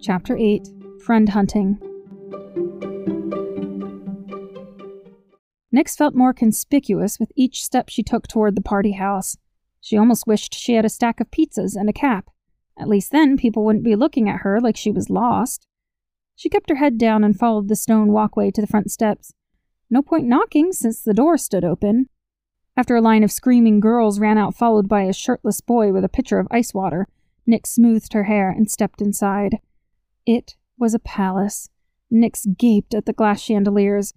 Chapter 8 Friend Hunting. Nix felt more conspicuous with each step she took toward the party house. She almost wished she had a stack of pizzas and a cap. At least then people wouldn't be looking at her like she was lost. She kept her head down and followed the stone walkway to the front steps. No point knocking since the door stood open. After a line of screaming girls ran out, followed by a shirtless boy with a pitcher of ice water, Nix smoothed her hair and stepped inside. It was a palace. Nix gaped at the glass chandeliers.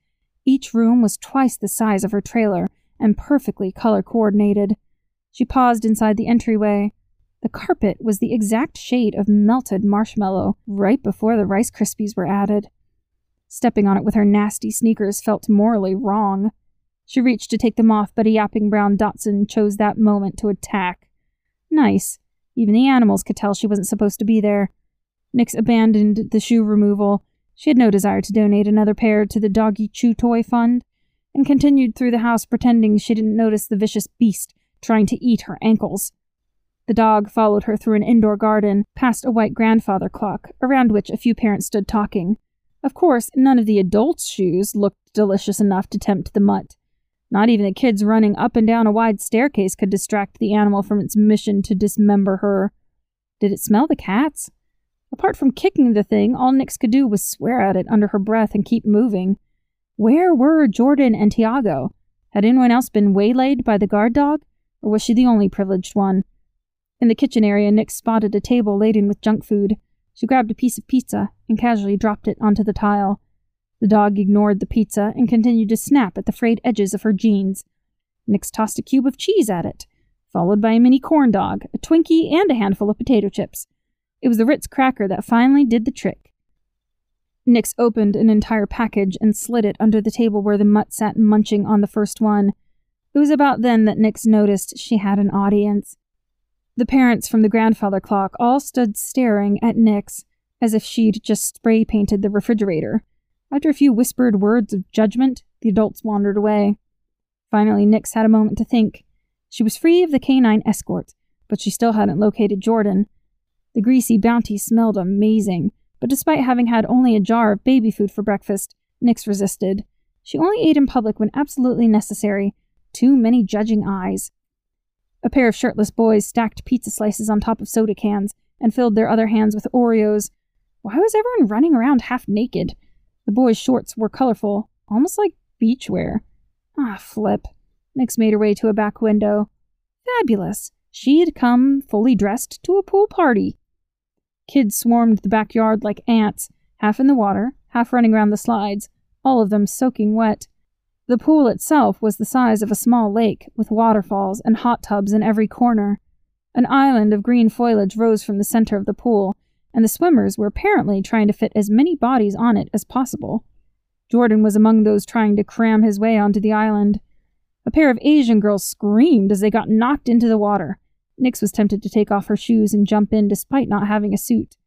Each room was twice the size of her trailer and perfectly color coordinated. She paused inside the entryway. The carpet was the exact shade of melted marshmallow right before the Rice Krispies were added. Stepping on it with her nasty sneakers felt morally wrong. She reached to take them off, but a yapping brown Dachshund chose that moment to attack. Nice. Even the animals could tell she wasn't supposed to be there. Nix abandoned the shoe removal. She had no desire to donate another pair to the doggy chew toy fund, and continued through the house pretending she didn't notice the vicious beast trying to eat her ankles. The dog followed her through an indoor garden, past a white grandfather clock, around which a few parents stood talking. Of course, none of the adults' shoes looked delicious enough to tempt the mutt. Not even the kids running up and down a wide staircase could distract the animal from its mission to dismember her. Did it smell the cats? Apart from kicking the thing, all Nix could do was swear at it under her breath and keep moving. Where were Jordan and Tiago? Had anyone else been waylaid by the guard dog? Or was she the only privileged one? In the kitchen area, Nix spotted a table laden with junk food. She grabbed a piece of pizza and casually dropped it onto the tile. The dog ignored the pizza and continued to snap at the frayed edges of her jeans. Nix tossed a cube of cheese at it, followed by a mini corn dog, a Twinkie, and a handful of potato chips. It was the Ritz cracker that finally did the trick. Nix opened an entire package and slid it under the table where the mutt sat munching on the first one. It was about then that Nix noticed she had an audience. The parents from the grandfather clock all stood staring at Nix as if she'd just spray painted the refrigerator. After a few whispered words of judgment, the adults wandered away. Finally, Nix had a moment to think. She was free of the canine escort, but she still hadn't located Jordan. The greasy bounty smelled amazing, but despite having had only a jar of baby food for breakfast, Nix resisted. She only ate in public when absolutely necessary. Too many judging eyes. A pair of shirtless boys stacked pizza slices on top of soda cans and filled their other hands with Oreos. Why was everyone running around half naked? The boys' shorts were colorful, almost like beachwear. Ah, flip. Nix made her way to a back window. Fabulous. She had come fully dressed to a pool party. Kids swarmed the backyard like ants, half in the water, half running around the slides, all of them soaking wet. The pool itself was the size of a small lake, with waterfalls and hot tubs in every corner. An island of green foliage rose from the center of the pool, and the swimmers were apparently trying to fit as many bodies on it as possible. Jordan was among those trying to cram his way onto the island. A pair of Asian girls screamed as they got knocked into the water. Nix was tempted to take off her shoes and jump in despite not having a suit.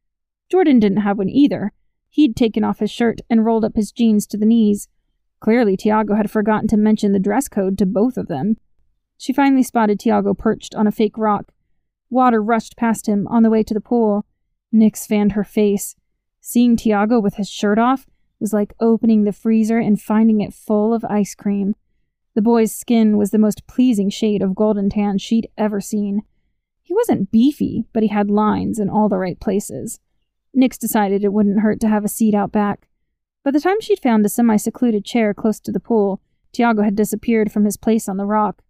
Jordan didn't have one either. He'd taken off his shirt and rolled up his jeans to the knees. Clearly, Tiago had forgotten to mention the dress code to both of them. She finally spotted Tiago perched on a fake rock. Water rushed past him on the way to the pool. Nix fanned her face. Seeing Tiago with his shirt off was like opening the freezer and finding it full of ice cream. The boy's skin was the most pleasing shade of golden tan she'd ever seen. He wasn't beefy, but he had lines in all the right places. Nix decided it wouldn't hurt to have a seat out back. By the time she'd found a semi secluded chair close to the pool, Tiago had disappeared from his place on the rock.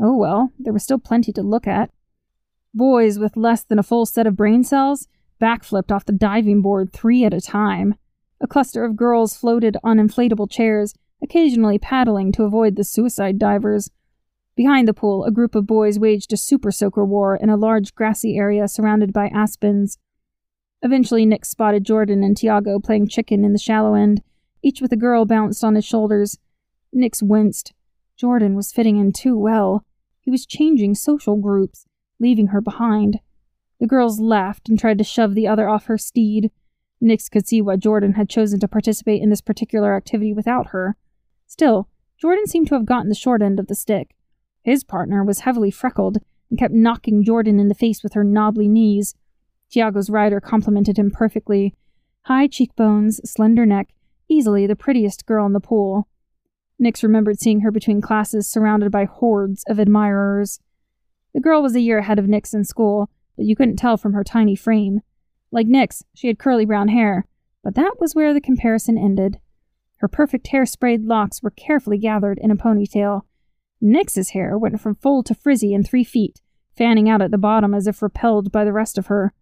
Oh well, there was still plenty to look at. Boys with less than a full set of brain cells backflipped off the diving board three at a time. A cluster of girls floated on inflatable chairs, occasionally paddling to avoid the suicide divers. Behind the pool, a group of boys waged a super soaker war in a large grassy area surrounded by aspens. Eventually, Nix spotted Jordan and Tiago playing chicken in the shallow end, each with a girl bounced on his shoulders. Nix winced. Jordan was fitting in too well. He was changing social groups, leaving her behind. The girls laughed and tried to shove the other off her steed. Nix could see why Jordan had chosen to participate in this particular activity without her. Still, Jordan seemed to have gotten the short end of the stick. His partner was heavily freckled and kept knocking Jordan in the face with her knobbly knees. Tiago's rider complemented him perfectly, High cheekbones, slender neck, easily the prettiest girl in the pool. Nix remembered seeing her between classes surrounded by hordes of admirers. The girl was a year ahead of Nix in school, but you couldn't tell from her tiny frame. Like Nix, she had curly brown hair, but that was where the comparison ended. Her perfect hair sprayed locks were carefully gathered in a ponytail. Nix's hair went from full to frizzy in three feet, fanning out at the bottom as if repelled by the rest of her.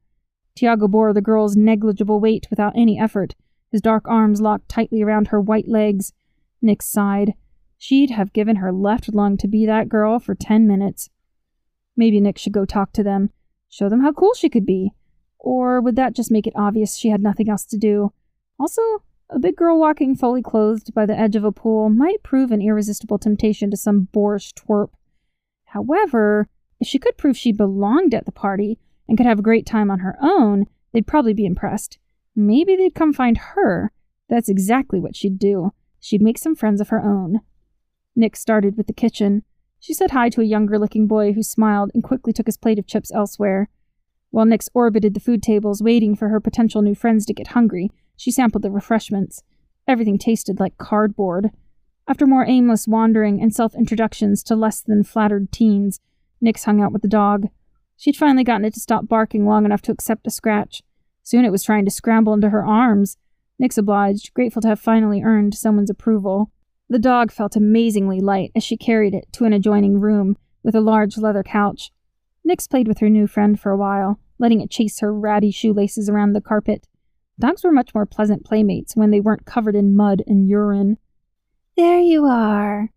Tiago bore the girl's negligible weight without any effort, his dark arms locked tightly around her white legs. Nix sighed. She'd have given her left lung to be that girl for ten minutes. Maybe Nix should go talk to them, show them how cool she could be. Or would that just make it obvious she had nothing else to do? Also, a big girl walking fully clothed by the edge of a pool might prove an irresistible temptation to some boorish twerp. However, if she could prove she belonged at the party and could have a great time on her own, they'd probably be impressed. Maybe they'd come find her. That's exactly what she'd do. She'd make some friends of her own. Nix started with the kitchen. She said hi to a younger looking boy who smiled and quickly took his plate of chips elsewhere. While Nix orbited the food tables, waiting for her potential new friends to get hungry, she sampled the refreshments. Everything tasted like cardboard. After more aimless wandering and self introductions to less than flattered teens, Nix hung out with the dog. She'd finally gotten it to stop barking long enough to accept a scratch. Soon it was trying to scramble into her arms. Nix obliged, grateful to have finally earned someone's approval. The dog felt amazingly light as she carried it to an adjoining room with a large leather couch. Nix played with her new friend for a while, letting it chase her ratty shoelaces around the carpet. Dogs were much more pleasant playmates when they weren't covered in mud and urine. There you are.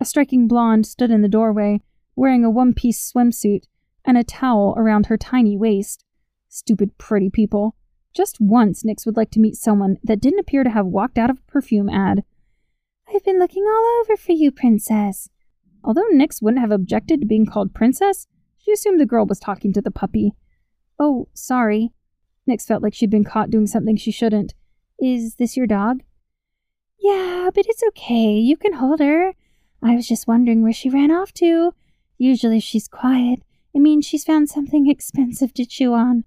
A striking blonde stood in the doorway, wearing a one piece swimsuit and a towel around her tiny waist. Stupid pretty people. Just once, Nix would like to meet someone that didn't appear to have walked out of a perfume ad. I've been looking all over for you, Princess. Although Nix wouldn't have objected to being called Princess, she assumed the girl was talking to the puppy. Oh, sorry. Nix felt like she'd been caught doing something she shouldn't. Is this your dog? Yeah, but it's okay. You can hold her. I was just wondering where she ran off to. Usually she's quiet. It means she's found something expensive to chew on.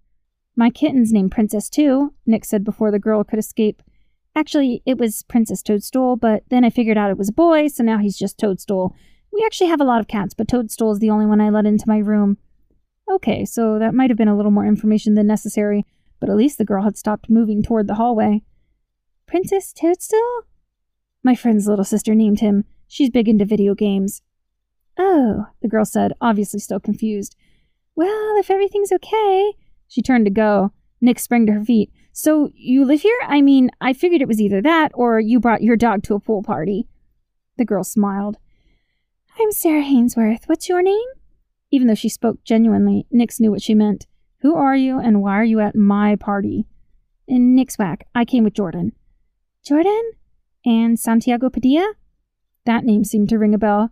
My kitten's named Princess, too, Nix said before the girl could escape. Actually, it was Princess Toadstool, but then I figured out it was a boy, so now he's just Toadstool. We actually have a lot of cats, but Toadstool is the only one I let into my room. Okay, so that might have been a little more information than necessary, but at least the girl had stopped moving toward the hallway. Princess Toadstool? My friend's little sister named him. She's big into video games. Oh, the girl said, obviously still confused. Well, if everything's okay, she turned to go. Nix sprang to her feet. So, you live here? I mean, I figured it was either that or you brought your dog to a pool party. The girl smiled. I'm Sarah Hainsworth. What's your name? Even though she spoke genuinely, Nix knew what she meant. Who are you and why are you at my party? In Nixwack. I came with Jordan. Jordan? And Santiago Padilla? That name seemed to ring a bell.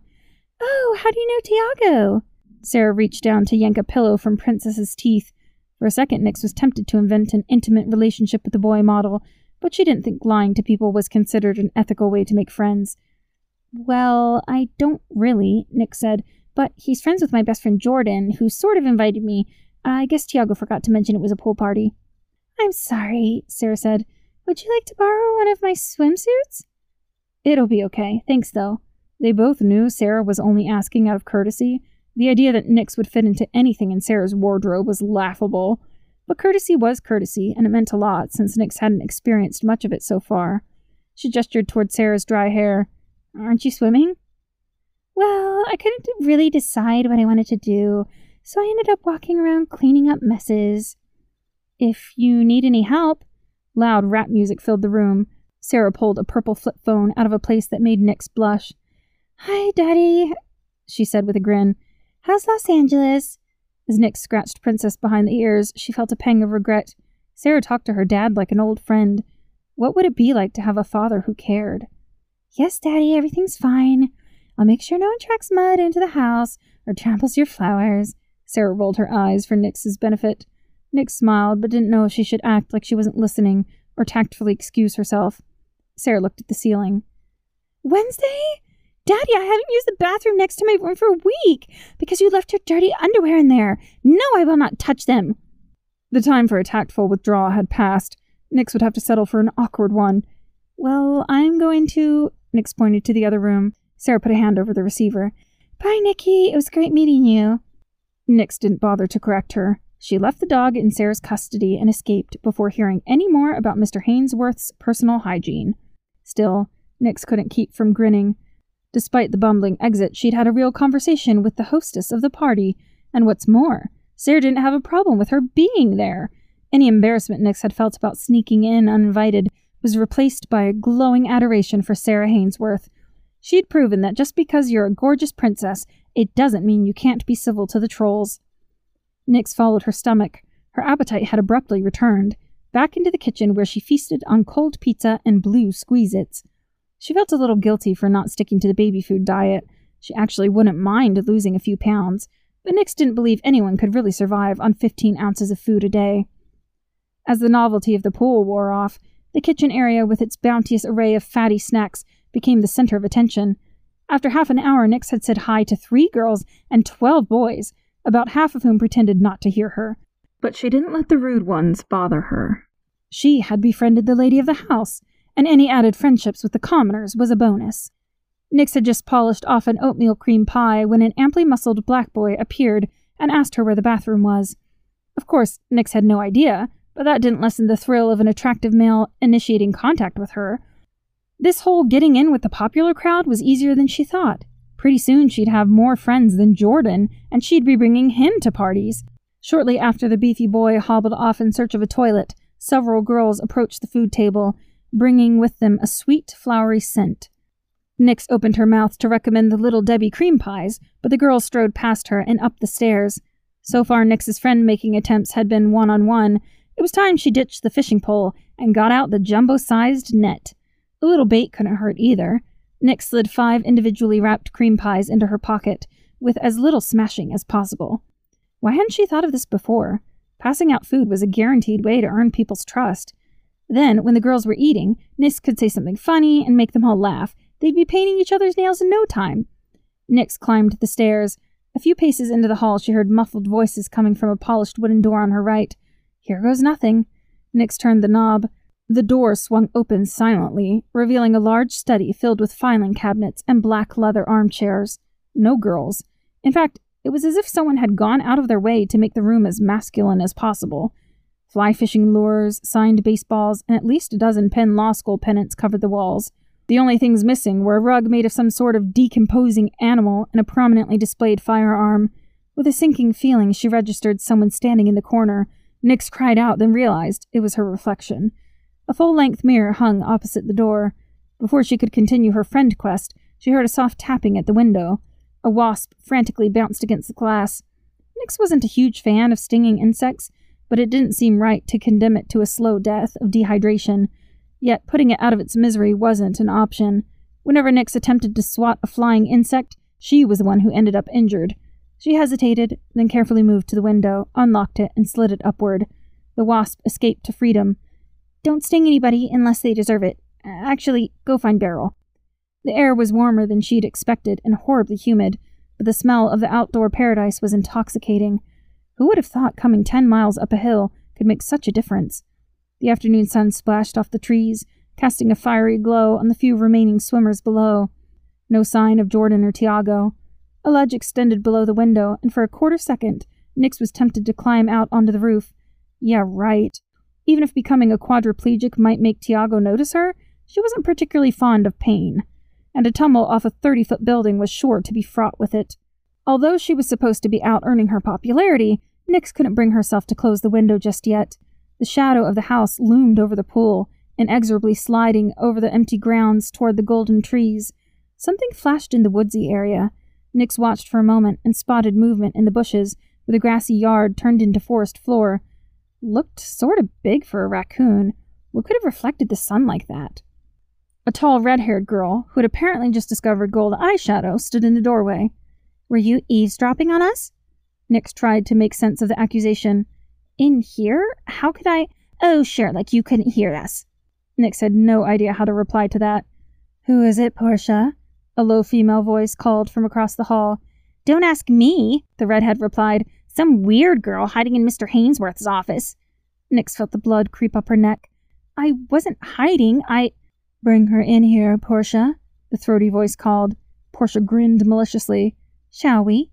Oh, how do you know Tiago? Sarah reached down to yank a pillow from Princess's teeth. For a second, Nix was tempted to invent an intimate relationship with the boy model, but she didn't think lying to people was considered an ethical way to make friends. Well, I don't really, Nix said, but he's friends with my best friend Jordan, who sort of invited me. I guess Tiago forgot to mention it was a pool party. I'm sorry, Sarah said. Would you like to borrow one of my swimsuits? It'll be okay. Thanks, though. They both knew Sarah was only asking out of courtesy, the idea that Nix would fit into anything in Sarah's wardrobe was laughable, but courtesy was courtesy, and it meant a lot since Nix hadn't experienced much of it so far. She gestured toward Sarah's dry hair. Aren't you swimming? Well, I couldn't really decide what I wanted to do, so I ended up walking around cleaning up messes. If you need any help, loud rap music filled the room. Sarah pulled a purple flip phone out of a place that made Nix blush. Hi, Daddy, she said with a grin. How's Los Angeles? As Nix scratched Princess behind the ears, she felt a pang of regret. Sarah talked to her dad like an old friend. What would it be like to have a father who cared? Yes, Daddy, everything's fine. I'll make sure no one tracks mud into the house or tramples your flowers. Sarah rolled her eyes for Nix's benefit. Nix smiled, but didn't know if she should act like she wasn't listening or tactfully excuse herself. Sarah looked at the ceiling. Wednesday? Daddy, I haven't used the bathroom next to my room for a week because you left your dirty underwear in there. No, I will not touch them. The time for a tactful withdrawal had passed. Nix would have to settle for an awkward one. Well, I'm going to. Nix pointed to the other room. Sarah put a hand over the receiver. Bye, Nikki. It was great meeting you. Nix didn't bother to correct her. She left the dog in Sarah's custody and escaped before hearing any more about Mr. Hainsworth's personal hygiene. Still, Nix couldn't keep from grinning. Despite the bumbling exit, she'd had a real conversation with the hostess of the party, and what's more, Sarah didn't have a problem with her being there. Any embarrassment Nix had felt about sneaking in uninvited was replaced by a glowing adoration for Sarah Hainsworth. She'd proven that just because you're a gorgeous princess, it doesn't mean you can't be civil to the trolls. Nix followed her stomach. Her appetite had abruptly returned, back into the kitchen where she feasted on cold pizza and blue Squeeze-Its. She felt a little guilty for not sticking to the baby food diet. She actually wouldn't mind losing a few pounds, but Nix didn't believe anyone could really survive on 15 ounces of food a day. As the novelty of the pool wore off, the kitchen area with its bounteous array of fatty snacks became the center of attention. After half an hour, Nix had said hi to three girls and 12 boys, about half of whom pretended not to hear her. But she didn't let the rude ones bother her. She had befriended the lady of the house, and any added friendships with the commoners was a bonus. Nix had just polished off an oatmeal cream pie when an amply muscled black boy appeared and asked her where the bathroom was. Of course, Nix had no idea, but that didn't lessen the thrill of an attractive male initiating contact with her. This whole getting in with the popular crowd was easier than she thought. Pretty soon she'd have more friends than Jordan, and she'd be bringing him to parties. Shortly after the beefy boy hobbled off in search of a toilet, several girls approached the food table, bringing with them a sweet, flowery scent. Nix opened her mouth to recommend the Little Debbie cream pies, but the girls strode past her and up the stairs. So far, Nix's friend making attempts had been one on one. It was time she ditched the fishing pole and got out the jumbo sized net. A little bait couldn't hurt either. Nix slid five individually wrapped cream pies into her pocket, with as little smashing as possible. Why hadn't she thought of this before? Passing out food was a guaranteed way to earn people's trust. Then, when the girls were eating, Nix could say something funny and make them all laugh. They'd be painting each other's nails in no time. Nix climbed the stairs. A few paces into the hall, she heard muffled voices coming from a polished wooden door on her right. Here goes nothing. Nix turned the knob. The door swung open silently, revealing a large study filled with filing cabinets and black leather armchairs. No girls. In fact, it was as if someone had gone out of their way to make the room as masculine as possible. Fly fishing lures, signed baseballs, and at least a dozen Penn Law School pennants covered the walls. The only things missing were a rug made of some sort of decomposing animal and a prominently displayed firearm. With a sinking feeling, she registered someone standing in the corner. Nix cried out, then realized it was her reflection. A full length mirror hung opposite the door. Before she could continue her friend quest, she heard a soft tapping at the window. A wasp frantically bounced against the glass. Nix wasn't a huge fan of stinging insects, but it didn't seem right to condemn it to a slow death of dehydration. Yet putting it out of its misery wasn't an option. Whenever Nix attempted to swat a flying insect, she was the one who ended up injured. She hesitated, then carefully moved to the window, unlocked it, and slid it upward. The wasp escaped to freedom. Don't sting anybody unless they deserve it. Actually, go find Beryl. The air was warmer than she'd expected and horribly humid, but the smell of the outdoor paradise was intoxicating. Who would have thought coming ten miles up a hill could make such a difference? The afternoon sun splashed off the trees, casting a fiery glow on the few remaining swimmers below. No sign of Jordan or Tiago. A ledge extended below the window, and for a quarter second, Nix was tempted to climb out onto the roof. Yeah, right. Even if becoming a quadriplegic might make Tiago notice her, she wasn't particularly fond of pain, and a tumble off a 30 foot building was sure to be fraught with it. Although she was supposed to be out earning her popularity, Nix couldn't bring herself to close the window just yet. The shadow of the house loomed over the pool, inexorably sliding over the empty grounds toward the golden trees. Something flashed in the woodsy area. Nix watched for a moment and spotted movement in the bushes, where the grassy yard turned into forest floor looked sort of big for a raccoon. What could have reflected the sun like that? A tall, red haired girl, who had apparently just discovered gold eyeshadow, stood in the doorway. Were you eavesdropping on us? Nix tried to make sense of the accusation. In here? How could I? Oh, sure, like you couldn't hear us. Nix had no idea how to reply to that. Who is it, Portia? A low female voice called from across the hall. Don't ask me, the redhead replied. Some weird girl hiding in Mr. Hainsworth's office. Nix felt the blood creep up her neck. I wasn't hiding. I. Bring her in here, Portia, the throaty voice called. Portia grinned maliciously. Shall we?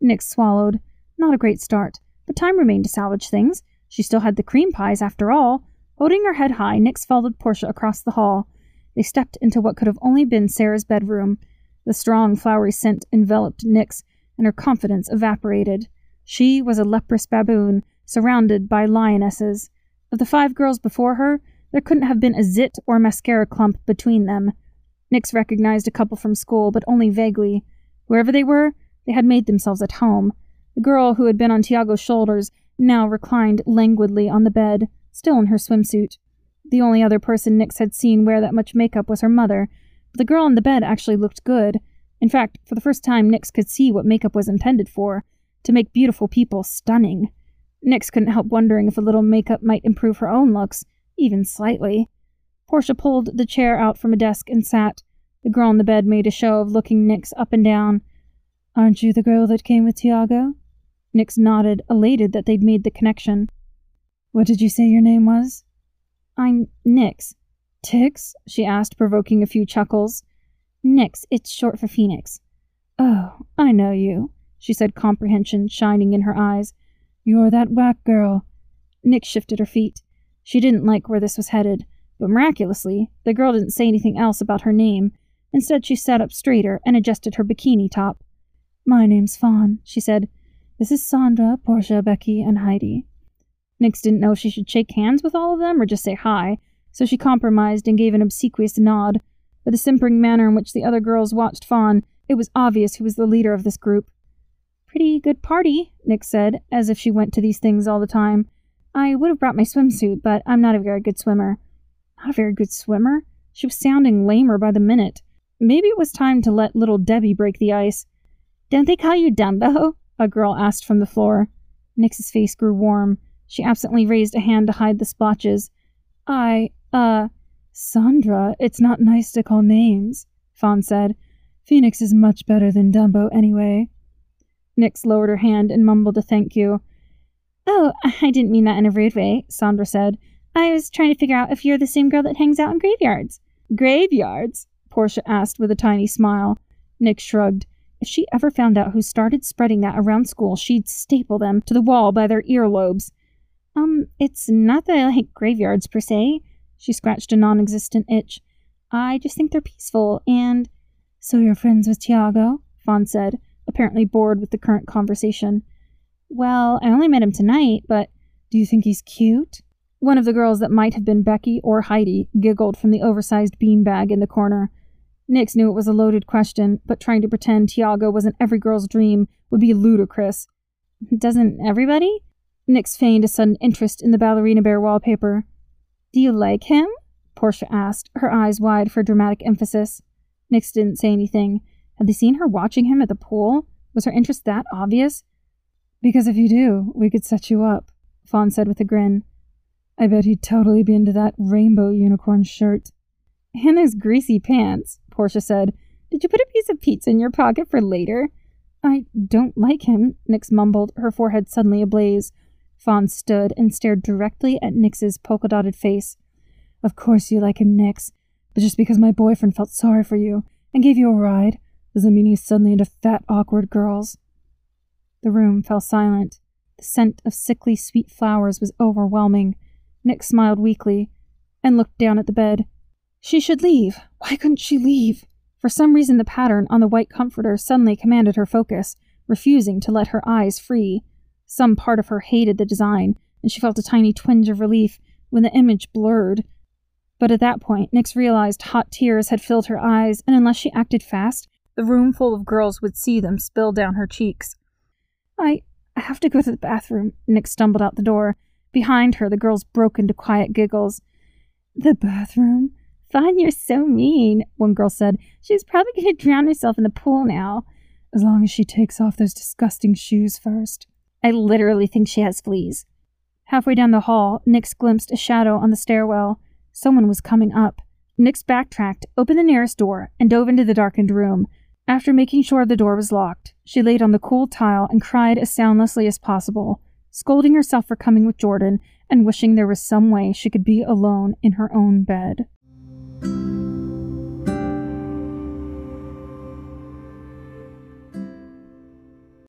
Nix swallowed. Not a great start, but time remained to salvage things. She still had the cream pies, after all. Holding her head high, Nix followed Portia across the hall. They stepped into what could have only been Sarah's bedroom. The strong, flowery scent enveloped Nix, and her confidence evaporated. She was a leprous baboon, surrounded by lionesses. Of the five girls before her, there couldn't have been a zit or mascara clump between them. Nix recognized a couple from school, but only vaguely. Wherever they were, they had made themselves at home. The girl who had been on Tiago's shoulders now reclined languidly on the bed, still in her swimsuit. The only other person Nix had seen wear that much makeup was her mother, but the girl on the bed actually looked good. In fact, for the first time, Nix could see what makeup was intended for to make beautiful people stunning. Nix couldn't help wondering if a little makeup might improve her own looks, even slightly. Portia pulled the chair out from a desk and sat. The girl on the bed made a show of looking Nix up and down. Aren't you the girl that came with Tiago? Nix nodded, elated that they'd made the connection. What did you say your name was? I'm Nix. Tix? she asked, provoking a few chuckles. Nix, it's short for Phoenix. Oh, I know you, she said, comprehension shining in her eyes. You're that whack girl. Nix shifted her feet. She didn't like where this was headed, but miraculously, the girl didn't say anything else about her name. Instead, she sat up straighter and adjusted her bikini top. My name's Fawn, she said. This is Sandra, Portia, Becky, and Heidi. Nix didn't know if she should shake hands with all of them or just say hi, so she compromised and gave an obsequious nod. By the simpering manner in which the other girls watched Fawn, it was obvious who was the leader of this group. Pretty good party, Nix said, as if she went to these things all the time. I would have brought my swimsuit, but I'm not a very good swimmer. Not a very good swimmer? She was sounding lamer by the minute. Maybe it was time to let little Debbie break the ice. Don't they call you Dumbo? A girl asked from the floor. Nix's face grew warm. She absently raised a hand to hide the splotches. I, uh, Sandra, it's not nice to call names, Fawn said. Phoenix is much better than Dumbo anyway. Nix lowered her hand and mumbled a thank you. Oh, I didn't mean that in a rude way, Sandra said. I was trying to figure out if you're the same girl that hangs out in graveyards. Graveyards? Portia asked with a tiny smile. Nix shrugged. If she ever found out who started spreading that around school, she'd staple them to the wall by their earlobes. Um, it's not that I like graveyards per se. She scratched a non existent itch. I just think they're peaceful, and. So you're friends with Tiago? Fawn said, apparently bored with the current conversation. Well, I only met him tonight, but. Do you think he's cute? One of the girls that might have been Becky or Heidi giggled from the oversized beanbag in the corner. Nix knew it was a loaded question, but trying to pretend Tiago wasn't every girl's dream would be ludicrous. Doesn't everybody? Nix feigned a sudden interest in the ballerina bear wallpaper. Do you like him? Portia asked, her eyes wide for dramatic emphasis. Nix didn't say anything. Had they seen her watching him at the pool? Was her interest that obvious? Because if you do, we could set you up, Fawn said with a grin. I bet he'd totally be into that rainbow unicorn shirt. And those greasy pants, Portia said. Did you put a piece of pizza in your pocket for later? I don't like him, Nix mumbled, her forehead suddenly ablaze. Fawn stood and stared directly at Nix's polka dotted face. Of course you like him, Nix, but just because my boyfriend felt sorry for you and gave you a ride he's suddenly into fat, awkward girls. The room fell silent. The scent of sickly sweet flowers was overwhelming. Nix smiled weakly and looked down at the bed. She should leave. Why couldn't she leave? For some reason, the pattern on the white comforter suddenly commanded her focus, refusing to let her eyes free. Some part of her hated the design, and she felt a tiny twinge of relief when the image blurred. But at that point, Nix realized hot tears had filled her eyes, and unless she acted fast, the room full of girls would see them spill down her cheeks. I, I have to go to the bathroom, Nix stumbled out the door. Behind her, the girls broke into quiet giggles. The bathroom? Fine, you're so mean, one girl said. She's probably going to drown herself in the pool now. As long as she takes off those disgusting shoes first. I literally think she has fleas. Halfway down the hall, Nix glimpsed a shadow on the stairwell. Someone was coming up. Nix backtracked, opened the nearest door, and dove into the darkened room. After making sure the door was locked, she laid on the cool tile and cried as soundlessly as possible. scolding herself for coming with Jordan and wishing there was some way she could be alone in her own bed.